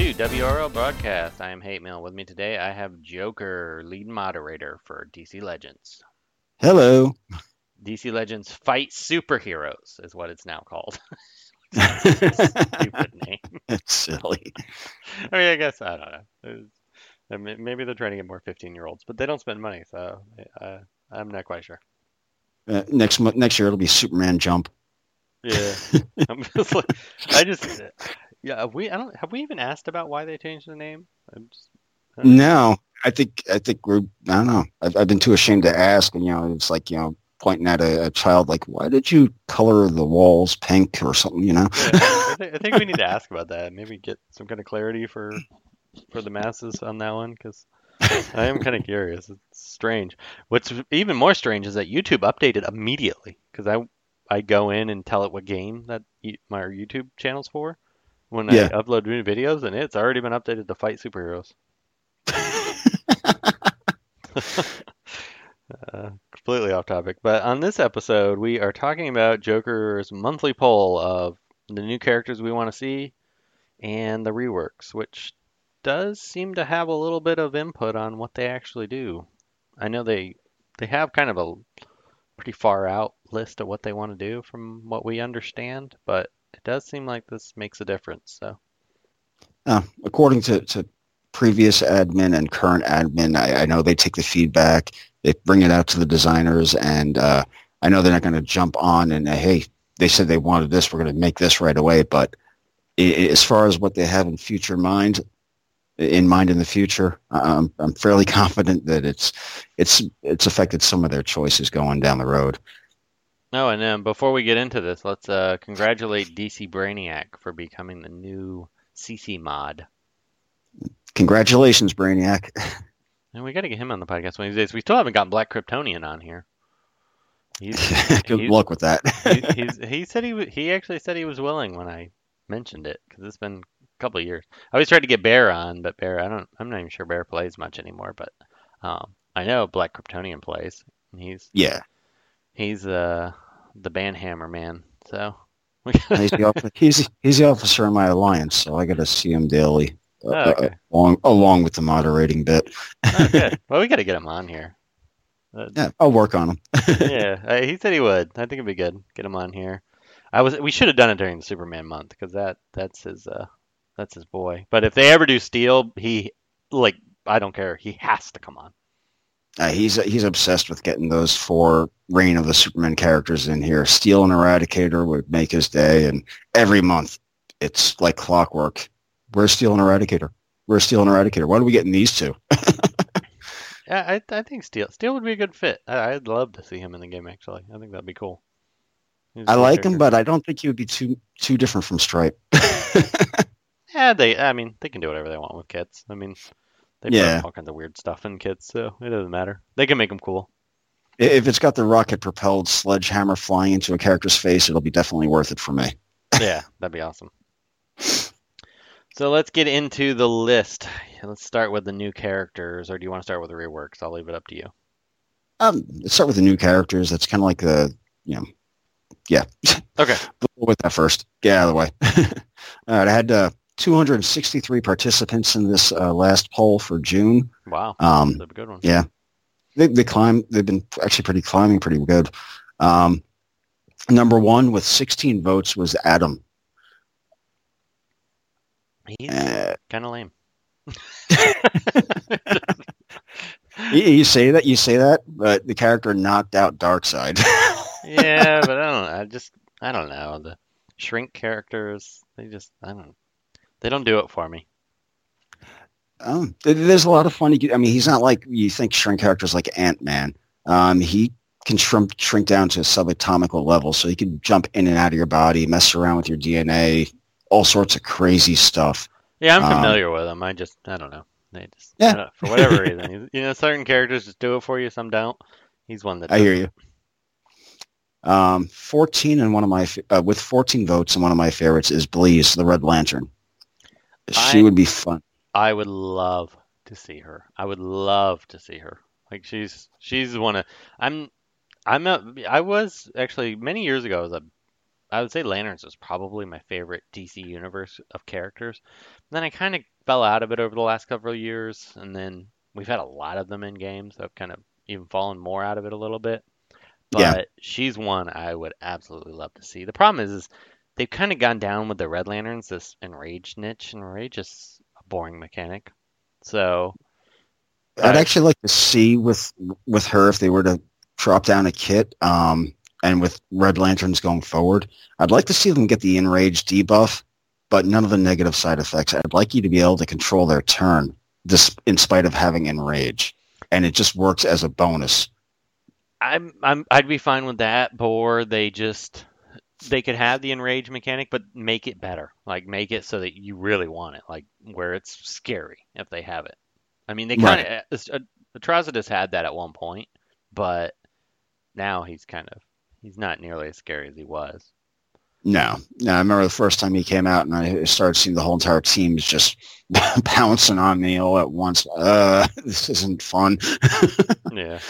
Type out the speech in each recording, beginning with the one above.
to WRL Broadcast. I am Hate Mail. With me today, I have Joker, lead moderator for DC Legends. Hello. DC Legends Fight Superheroes is what it's now called. Stupid name. It's silly. I mean, I guess I don't know. Maybe they're trying to get more 15-year-olds, but they don't spend money, so uh, I'm not quite sure. Uh, next next year it'll be Superman Jump. Yeah, I'm just like, I just yeah. Have we I don't have we even asked about why they changed the name? I'm just uh, No, I think I think we're I don't know. I've, I've been too ashamed to ask, and you know, it's like you know, pointing at a, a child like, why did you color the walls pink or something? You know. Yeah, I, think, I think we need to ask about that. Maybe get some kind of clarity for for the masses on that one because I am kind of curious. It's strange. What's even more strange is that YouTube updated immediately because I I go in and tell it what game that my YouTube channel's for when Yeah. I upload new videos, and it's already been updated to fight superheroes. Uh, completely off topic. But on this episode, we are talking about Joker's monthly poll of the new characters we want to see and the reworks, which does seem to have a little bit of input on what they actually do. I know they they have kind of a pretty far out list of what they want to do from what we understand, but it does seem like this makes a difference. So Uh, according to, to previous admin and current admin, I, I know they take the feedback, they bring it out to the designers, and uh, I know they're not going to jump on and uh, hey, they said they wanted this, we're going to make this right away. But i i as far as what they have in future mind, in mind in the future, I'm, I'm fairly confident that it's it's it's affected some of their choices going down the road. No, and then before we get into this, let's uh, congratulate DC Brainiac for becoming the new CC mod. Congratulations, Brainiac. And we got to get him on the podcast one of these days. We still haven't got Black Kryptonian on here. He's, Good he's- luck with that. he, he's, he said he he actually said he was willing when I mentioned it because it's been a couple of years. I always tried to get Bear on, but Bear I don't I'm not even sure Bear plays much anymore. But um, I know Black Kryptonian plays. And he's yeah, he's uh the Banhammer man. So he's the, officer, he's, he's the officer in my alliance, so I got to see him daily, uh, Oh, okay. along along with the moderating bit. oh. Well, we got to get him on here. Uh, Yeah, I'll work on him. yeah, uh, he said he would. I think it'd be good. Get him on here. I was. We should have done it during the Superman month because that that's his uh that's his boy. But if they ever do Steel, he like I don't care. He has to come on. Uh, he's he's obsessed with getting those four Reign of the Superman characters in here. Steel and Eradicator would make his day, and every month it's like clockwork. Where's Steel and Eradicator? Where's Steel and Eradicator? Why are we getting these two? Yeah, I I think Steel Steel would be a good fit. I, I'd love to see him in the game. Actually, I think that'd be cool. He's I like him, but I don't think he would be too too different from Stripe. yeah, they. I mean, they can do whatever they want with kits. I mean, they Yeah. put all kinds of weird stuff in kits, so it doesn't matter. They can make them cool. if it's got the rocket propelled sledgehammer flying into a character's face, it'll be definitely worth it for me. yeah, that'd be awesome. So let's get into the list. Let's start with the new characters, or do you want to start with the reworks? I'll leave it up to you. Um, let's start with the new characters. That's kind of like the, you know, yeah. Okay. With that first. Get out of the way. All right, I had uh, 263 participants in this uh, last poll for June. Wow, Um, that's a good one. yeah, they, they climb. They've been actually pretty climbing pretty good. Um, number one with 16 votes was Atom. He's Uh, kind of lame. you, you say that, you say that, but the character knocked out Darkseid. yeah, but I don't. I just I don't know the shrink characters. They just I don't. They don't do it for me. Um, there's a lot of funny. I mean, he's not like you think shrink characters like Ant Man. Um, he can shrink shrink down to a subatomical level, so he can jump in and out of your body, mess around with your DNA, all sorts of crazy stuff. Yeah, I'm Um, familiar with them. I just I don't know. They just Yeah. Don't- for whatever reason, you know, certain characters just do it for you. Some don't. He's one that I hear you. Um, 14 and one of my uh, with 14 votes and one of my favorites is Bleez, the Red Lantern. She I- would be fun. I would love to see her. I would love to see her. Like she's she's one of I'm I'm not I was actually many years ago I was a I would say Lanterns was probably my favorite DC universe of characters. Then I kind of fell out of it over the last couple of years, and then we've had a lot of them in games, so I've kind of even fallen more out of it a little bit. But Yeah. she's one I would absolutely love to see. The problem is, is they've kind of gone down with the Red Lanterns, this enraged niche. Enrage is a boring mechanic. So I'd actually like to see with with her if they were to drop down a kit, um, and with Red Lanterns going forward, I'd like to see them get the enraged debuff, but none of the negative side effects. I'd like you to be able to control their turn, this in spite of having enrage, and it just works as a bonus. I'm, I'm I'd be fine with that, or they just they could have the enrage mechanic, but make it better. Like make it so that you really want it, like where it's scary if they have it. I mean, they kind of uh, Atrocitus had that at one point, but now he's kind of he's not nearly as scary as he was. No, no. I remember the first time he came out, and I started seeing the whole entire team is just pouncing on me all at once. Uh, this isn't fun. Yeah.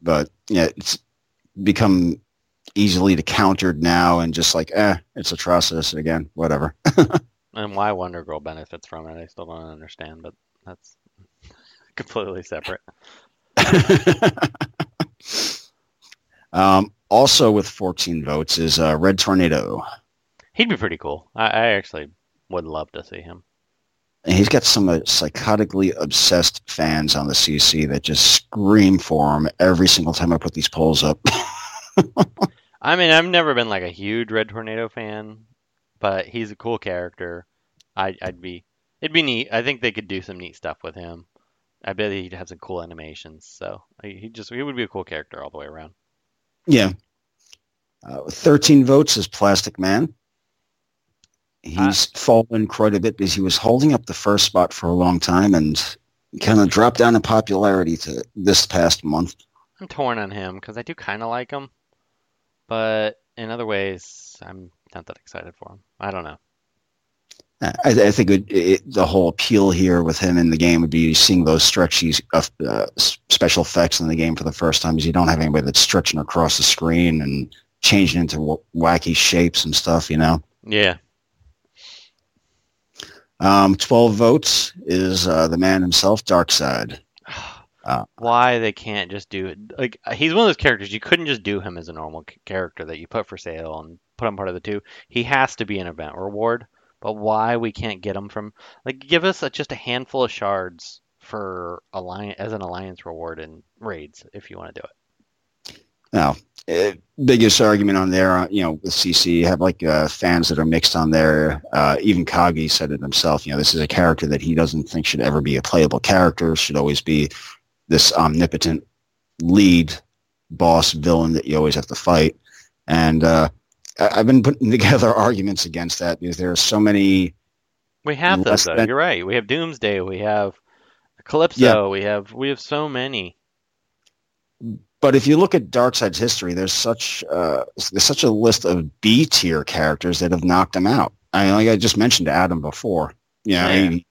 but yeah, it's become easily to countered now, and just like, eh, it's atrocious again. Whatever. And why Wonder Girl benefits from it, I still don't understand, but that's completely separate. um, also with 14 votes is uh, Red Tornado. He'd be pretty cool. I, I actually would love to see him. And he's got some uh, psychotically obsessed fans on the CC that just scream for him every single time I put these polls up. I mean, I've never been like a huge Red Tornado fan, but he's a cool character. I, I'd be, it'd be neat. I think they could do some neat stuff with him. I bet he'd have some cool animations. So he just he would be a cool character all the way around. yeah. Uh, 13 votes is Plastic Man. He's fallen quite a bit because he was holding up the first spot for a long time and kind of dropped down in popularity to this past month. I'm torn on him because I do kind of like him, but in other ways, I'm not that excited for him. I don't know. I, I think it, it, the whole appeal here with him in the game would be seeing those stretchy uh, uh, special effects in the game for the first time. Because you don't have anybody that's stretching across the screen and changing into w- wacky shapes and stuff. You know. Yeah, Um, Twelve votes is uh, the man himself, Darkseid. Uh, why they can't just do it? Like he's one of those characters you couldn't just do him as a normal character that you put for sale and put him part of the two. He has to be an event reward. But why we can't get him from like give us a, just a handful of shards for alliance as an alliance reward in raids if you want to do it. Now, uh, biggest argument on there, uh, you know, with CC, you have like uh, fans that are mixed on there. Uh, even Kage said it himself. You know, this is a character that he doesn't think should ever be a playable character. Should always be this omnipotent lead boss villain that you always have to fight. And uh, I've been putting together arguments against that because there are so many. We have those though. than- You're right. We have Doomsday. We have Calypso. We have we have so many. But if you look at Darkseid's history, there's such uh, there's such a list of B tier characters that have knocked him out. I mean, like I just mentioned Atom before. You know, Yeah. he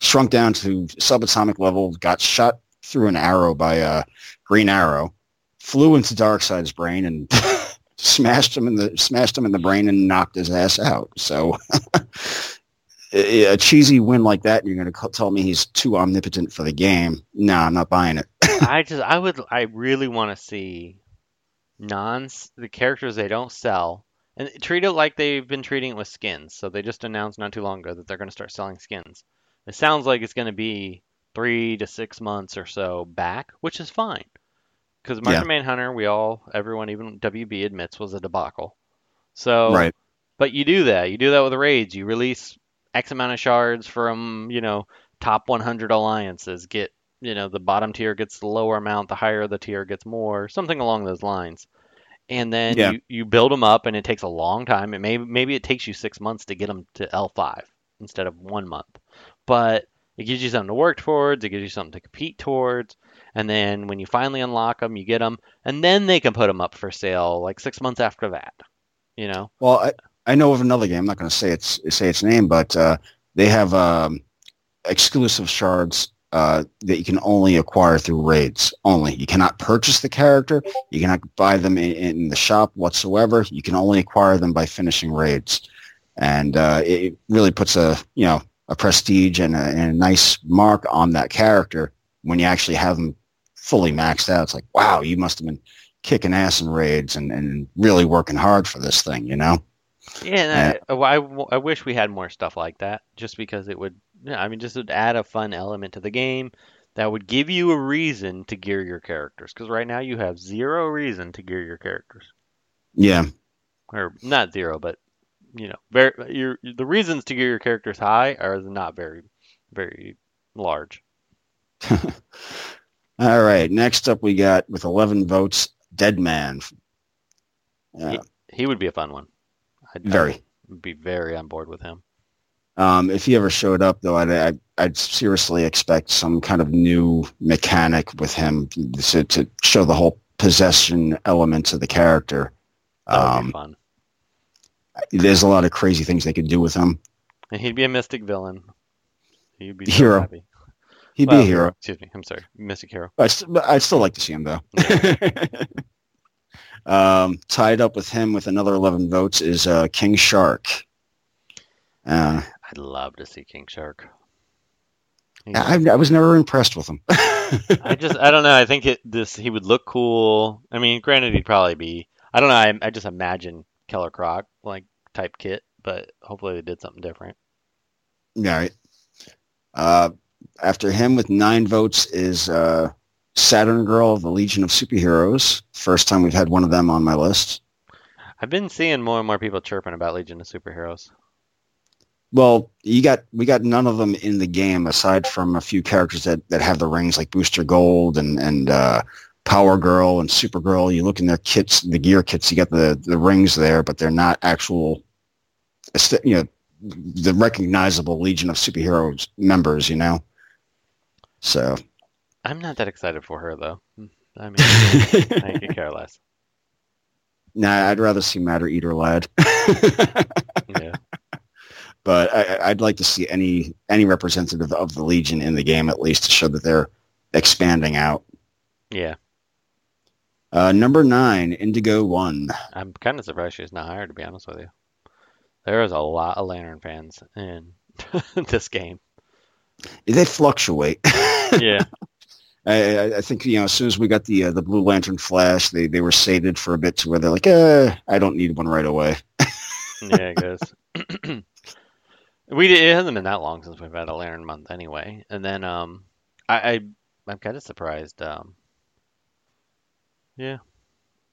shrunk down to subatomic level, got shot through an arrow by a Green Arrow, flew into Darkseid's brain and smashed him in the smashed him in the brain and knocked his ass out. So. A cheesy win like that, and you're going to tell me he's too omnipotent for the game? No, I'm not buying it. I just I would I really want to see non the characters they don't sell and treat it like they've been treating it with skins. So they just announced not too long ago that they're going to start selling skins. It sounds like it's going to be three to six months or so back, which is fine. Because Martian Yeah. Manhunter, we all, everyone, even WB admits was a debacle. So, Right. but you do that. You do that with raids. You release X amount of shards from, you know, top 100 alliances. Get, you know, the bottom tier gets the lower amount, the higher the tier gets more, something along those lines. And then Yeah. you, you build them up, and it takes a long time. It may maybe it takes you six months to get them to L5 instead of one month, but it gives you something to work towards. It gives you something to compete towards. And then when you finally unlock them, you get them, and then they can put them up for sale like six months after that. You know? Well, I, I know of another game. I'm not going to say its say its name, but uh, they have um, exclusive shards uh, that you can only acquire through raids only. You cannot purchase the character. You cannot buy them in, in the shop whatsoever. You can only acquire them by finishing raids, and uh, it really puts a you know a prestige and a, and a nice mark on that character when you actually have them fully maxed out. It's like wow, you must have been kicking ass in raids and, and really working hard for this thing, you know. Yeah, and I, I, I wish we had more stuff like that, just because it would, I mean, just would add a fun element to the game that would give you a reason to gear your characters. Because right now you have zero reason to gear your characters. Yeah. Or not zero, but you know, very your the reasons to get your characters high are not very, very large. All right. Next up, we got with 11 votes, Deadman. he, he, would be a fun one. I'd, very. I'd be very on board with him. Um, if he ever showed up, though, I'd, I'd, I'd, seriously expect some kind of new mechanic with him to, to show the whole possession elements of the character. Um, fun. There's a lot of crazy things they could do with him. And he'd be a mystic villain. He'd be so hero. Happy. He'd well, be a hero. Excuse me. I'm sorry, mystic hero. I'd, st- I'd still like to see him though. um, tied up with him with another 11 votes is uh, King Shark. Uh, I'd love to see King Shark. I, I, was never impressed with him. I just, I don't know. I think it, this he would look cool. I mean, granted, he'd probably be. I don't know. I, I just imagine Killer Croc like type kit, but hopefully they did something different. Yeah. Uh, after him with nine votes is uh, Saturn Girl of the Legion of Superheroes. First time we've had one of them on my list. I've been seeing more and more people chirping about Legion of Superheroes. Well, you got we got none of them in the game aside from a few characters that, that have the rings like Booster Gold and and uh, Power Girl and Supergirl. You look in their kits, the gear kits, you got the the rings there, but they're not actual, you know, the recognizable Legion of Superheroes members. You know, so I'm not that excited for her though. I mean, I could care less. Nah, I'd rather see Matter Eater Lad. yeah but I, would like to see any any representative of the Legion in the game at least to show that they're expanding out. Yeah. Uh, number nine, Indigo One. I'm kind of surprised she's not hired, to be honest with you. There is a lot of Lantern fans in this game. They fluctuate. yeah. I, I, think you know as soon as we got the uh, the Blue Lantern Flash, they, they were sated for a bit to where they're like, eh, I don't need one right away. yeah, I guess. We it hasn't been that long since we've had a Lantern month anyway, and then um, I, I I'm kind of surprised. Um, yeah,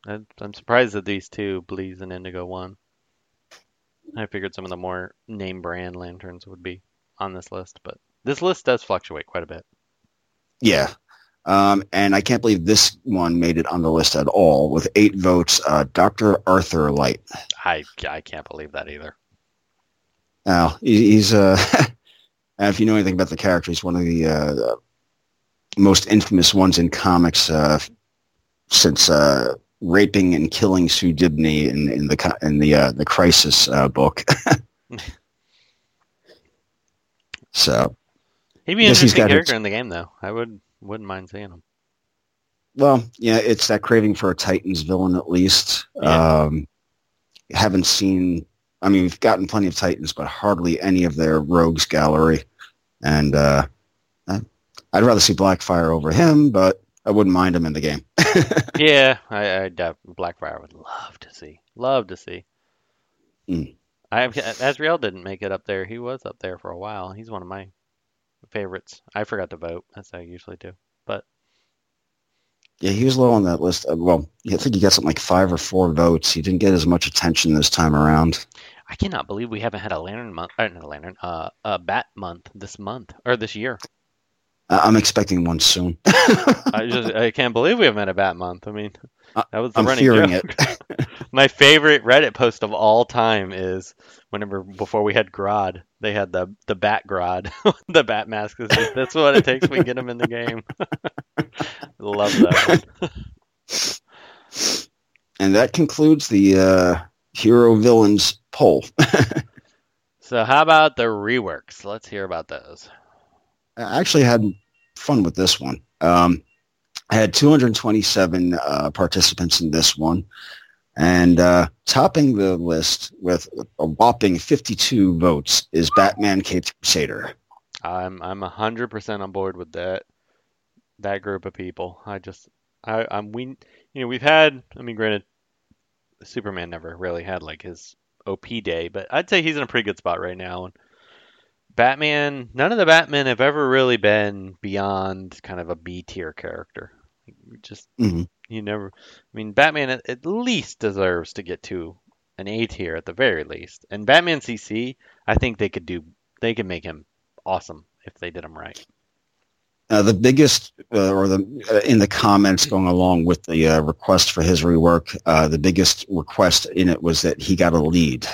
I'm surprised that these two, Bleez and Indigo, won. I figured some of the more name brand lanterns would be on this list, but this list does fluctuate quite a bit. Yeah. Um, and I can't believe this one made it on the list at all with eight votes. Uh, Dr. Arthur Light. I, I can't believe that either. Now he's uh, if you know anything about the character, he's one of the uh, most infamous ones in comics uh, since uh, raping and killing Sue Dibney in, in the in the uh, the Crisis uh, book. so he'd be an interesting character in the game, though. I would wouldn't mind seeing him. Well, yeah, it's that craving for a Titans villain at least. Yeah. Um, haven't seen I mean, we've gotten plenty of Titans, but hardly any of their rogues gallery. And uh, I'd rather see Blackfire over him, but I wouldn't mind him in the game. yeah, I, I Blackfire would love to see, love to see. Mm. I Azrael didn't make it up there. He was up there for a while. He's one of my favorites. I forgot to vote, as I usually do, but yeah, he was low on that list. Uh, well, I think he got something like five or four votes. He didn't get as much attention this time around. I cannot believe we haven't had a Lantern month, uh, not a Lantern, uh, a Bat month this month or this year. I'm expecting one soon. I just I can't believe we haven't had a Bat month. I mean, that was the I'm running fearing joke. it. My favorite Reddit post of all time is whenever before we had Grodd, they had the the Bat Grodd, the Bat mask. That's what it takes. We get him in the game. Love that. and that concludes the uh, hero villains poll. so how about the reworks? Let's hear about those. I actually had fun with this one. Um, I had 227 uh, participants in this one, and uh, topping the list with a whopping 52 votes is Batman Caped Crusader. I'm I'm hundred percent on board with that that group of people. I just I I'm we you know we've had I mean granted Superman never really had like his OP day, but I'd say he's in a pretty good spot right now. And Batman, none of the Batmen have ever really been beyond kind of a B tier character. Just Mhm. you never. I mean, Batman at, at least deserves to get to an A tier at the very least. And Batman CC, I think they could do. They could make him awesome if they did him right. Uh, the biggest, uh, or the uh, in the comments going along with the uh, request for his rework, uh, the biggest request in it was that he got a lead.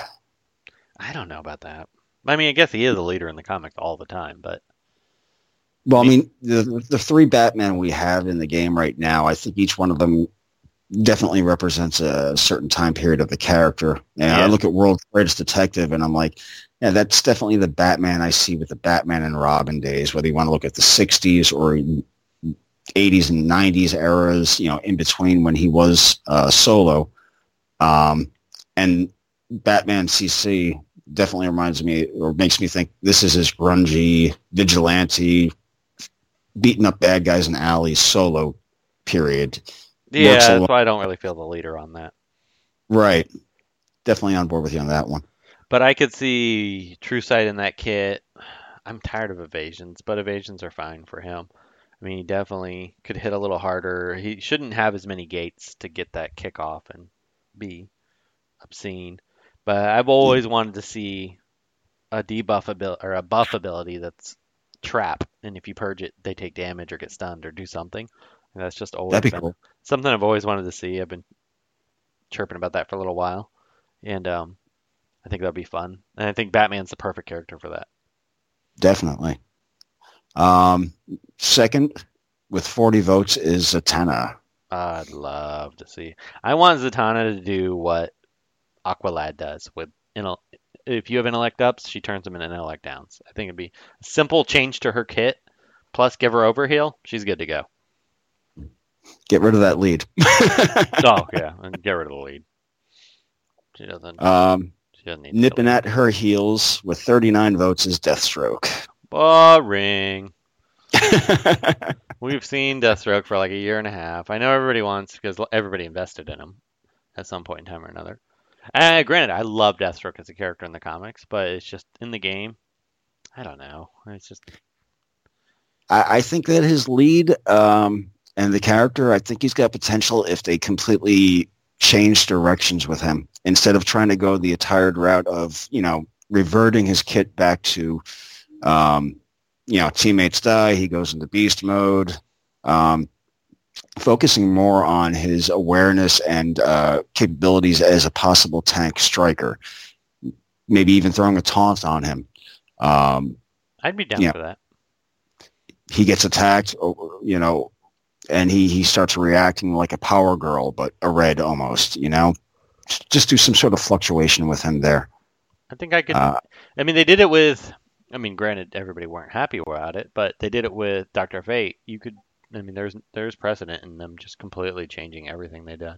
I don't know about that. I mean, I guess he is a leader in the comics all the time, but Well, I mean, the the three Batman we have in the game right now, I think each one of them definitely represents a certain time period of the character. And I look at World's Greatest Detective, and I'm like, yeah, that's definitely the Batman I see with the Batman and Robin days. Whether you want to look at the '60s or 80s and 90s eras, you know, in between when he was uh, solo, um, and Batman CC definitely reminds me or makes me think this is his grungy vigilante beating up bad guys in alleys solo period. yeah, Works a that's why I don't really feel the leader on that. Right. Definitely on board with you on that one. But I could see True Sight in that kit. I'm tired of evasions, but evasions are fine for him. I mean, he definitely could hit a little harder. He shouldn't have as many gates to get that kickoff and be obscene. But I've always wanted to see a debuff ability or a buff ability that's trap, and if you purge it, they take damage or get stunned or do something. And that's just always That'd be been cool. something I've always wanted to see. I've been chirping about that for a little while, and um, I think that'd be fun. And I think Batman's the perfect character for that. Definitely. Um, second, with 40 votes, is Zatanna. I'd love to see. I want Zatanna to do what Aqualad does with intel- if you have intellect ups, she turns them into intellect downs. I think it'd be a simple change to her kit, plus give her overheal. She's good to go. Get rid of that lead. Oh yeah, and get rid of the lead. She doesn't. um, She doesn't need nipping at her heels with 39 votes is Deathstroke. Boring. We've seen Deathstroke for like a year and a half. I know everybody wants because everybody invested in him at some point in time or another. And granted, I love Deathstroke as a character in the comics, but it's just in the game. I don't know. It's just I, I think that his lead um, and the character, I think he's got potential if they completely change directions with him instead of trying to go the tired route of you know reverting his kit back to um, you know teammates die, he goes into beast mode. Um, focusing more on his awareness and uh, capabilities as a possible tank striker, maybe even throwing a taunt on him. Um, I'd be down for that. he gets attacked, you know, and he, he starts reacting like a power girl, but a red almost, you know. Just do some sort of fluctuation with him there. I think I could. Uh, I mean, they did it with. I mean, granted, everybody weren't happy about it, but they did it with Doctor Fate. You could. I mean, there's there's precedent in them just completely changing everything they did.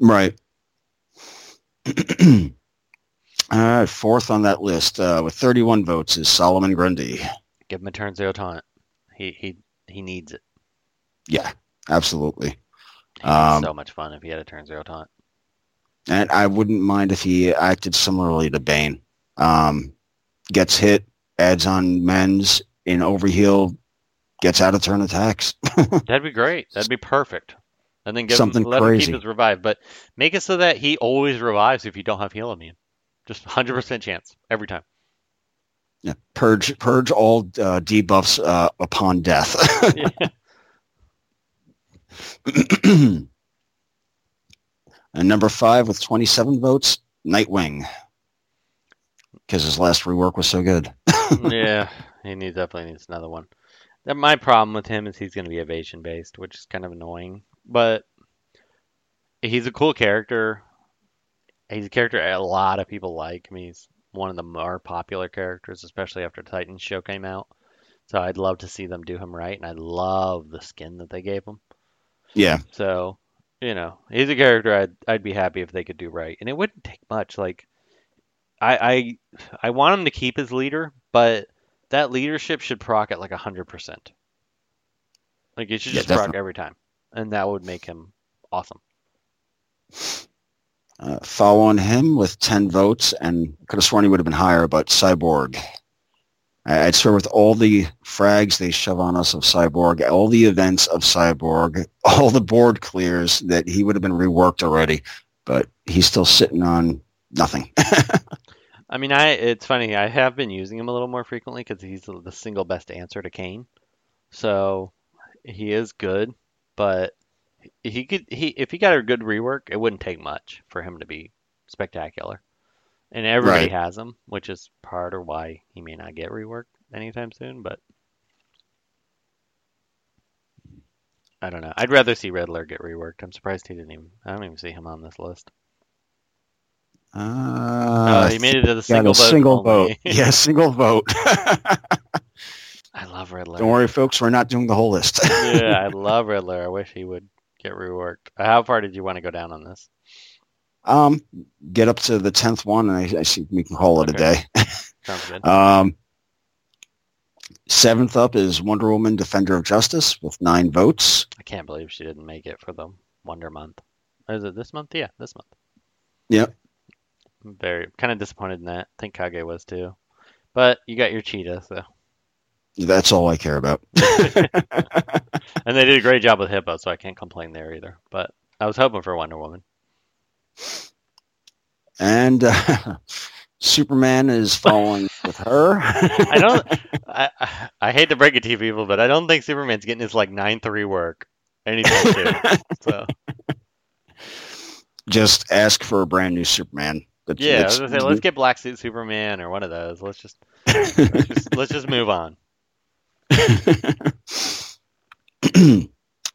right. All right, fourth on that list uh, with 31 votes is Solomon Grundy. Give him a turn zero taunt. He he he needs it. Yeah, absolutely. Um, so much fun if he had a turn zero taunt. And I wouldn't mind if he acted similarly to Bane. Um, gets hit, adds on men's in overheal, gets out of turn attacks. That'd be great. That'd be perfect. And then give Something him, let crazy. him keep his revive, but make it so that he always revives if you don't have heal immune. Just 100% chance every time. Yeah, purge purge all uh, debuffs uh, upon death. and number five with 27 votes, Nightwing, because his last rework was so good. yeah, he needs definitely needs another one. That my problem with him is he's going to be evasion based, which is kind of annoying. But he's a cool character. He's a character a lot of people like. I mean, he's one of the more popular characters, especially after Titans show came out. So I'd love to see them do him right, and I love the skin that they gave him. Yeah, So, you know, he's a character I'd I'd be happy if they could do right, and it wouldn't take much. Like, I I I want him to keep his leader, but that leadership should proc at like hundred percent. Like it should Yeah, just proc every time, and that would make him awesome. uh, following him with 10 votes, and could have sworn he would have been higher, but Cyborg. I- I'd swear with all the frags they shove on us of Cyborg, all the events of Cyborg, all the board clears, that he would have been reworked already, but he's still sitting on nothing. I mean, I it's funny. I have been using him a little more frequently because he's the single best answer to Kane. So he is good, but he could he if he got a good rework, it wouldn't take much for him to be spectacular. And everybody Right. has him, which is part of why he may not get reworked anytime soon. But I don't know. I'd rather see Riddler get reworked. I'm surprised he didn't even. I don't even see him on this list. Uh, Uh, he made it to the single a vote. single vote. yeah, single vote. I love Riddler. Don't worry, folks. We're not doing the whole list. yeah, I love Riddler. I wish he would get reworked. How far did you want to go down on this? um, get up to the tenth one, and I, I see we can call it a day. Sounds good. Um, seventh up is Wonder Woman, Defender of Justice, with nine votes. I can't believe she didn't make it for the Wonder Month. Is it this month? Yeah, this month. Yep. I'm very kind of disappointed in that. I think Kage was too. But you got your cheetah, so That's all I care about. and they did a great job with Hippo, so I can't complain there either. But I was hoping for Wonder Woman. And uh, Superman is following with her. I don't. I, I I hate to break it to you people, but I don't think Superman's getting his like nine three work anytime soon. so Just ask for a brand new Superman. That's- yeah, gonna say let's get Black Suit Superman or one of those. Let's just let's just, let's just move on.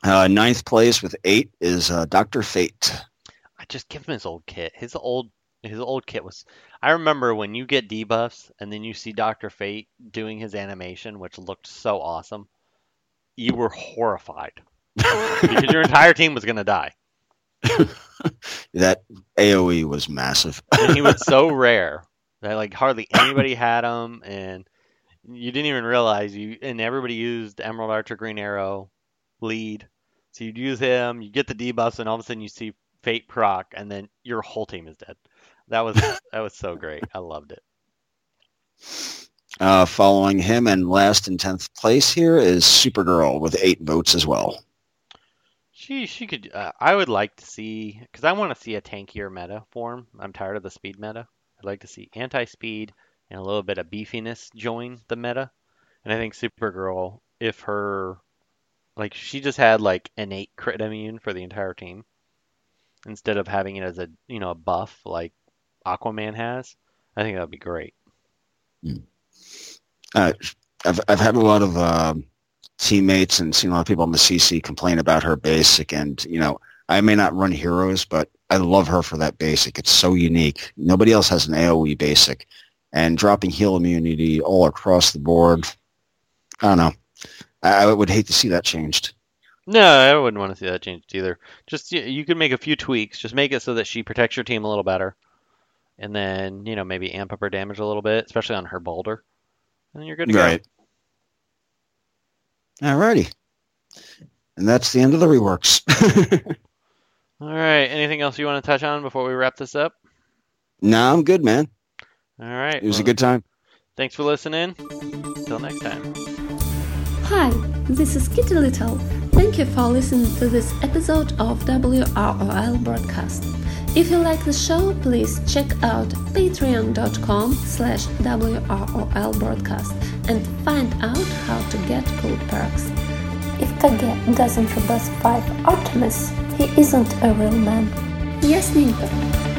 uh, ninth place with eight is uh, Doctor Fate. I just give him his old kit. His old his old kit was. I remember when you get debuffs and then you see Doctor Fate doing his animation, which looked so awesome. You were horrified because your entire team was gonna die, That AOE was massive. and he was so rare that like hardly anybody had him, and you didn't even realize you. And everybody used Emerald Archer, Green Arrow, lead. So you'd use him, you get the debuffs, and all of a sudden you see Fate proc, and then your whole team is dead. That was that was so great. I loved it. Uh, following him and last in tenth place here is Supergirl with eight votes as well. She she could. Uh, I would like to see because I want to see a tankier meta form. I'm tired of the speed meta. I'd like to see anti-speed and a little bit of beefiness join the meta. And I think Supergirl, if her like she just had like innate crit immune for the entire team, instead of having it as a you know a buff like Aquaman has, I think that would be great. Uh, I've I've had a lot of um teammates and seen a lot of people on the CC complain about her basic, and you know I may not run heroes, but I love her for that basic. It's so unique. Nobody else has an AOE basic, and dropping heal immunity all across the board. I don't know. I, I would hate to see that changed. No, I wouldn't want to see that changed either. Just you could make a few tweaks. Just make it so that she protects your team a little better, and then you know maybe amp up her damage a little bit, especially on her boulder, and then you're good to Right. Alrighty. And that's the end of the reworks. All right. Anything else you want to touch on before we wrap this up? no, I'm good, man. All right. It was a good time. Thanks for listening. Till next time. Hi, this is Kitty Little. Thank you for listening to this episode of WROL broadcast. If you like the show, please check out patreon.com slash WROL broadcast and find out how to get cool perks. If Kage doesn't rebus 5 Artemis, he isn't a real man. Yes, Ninko.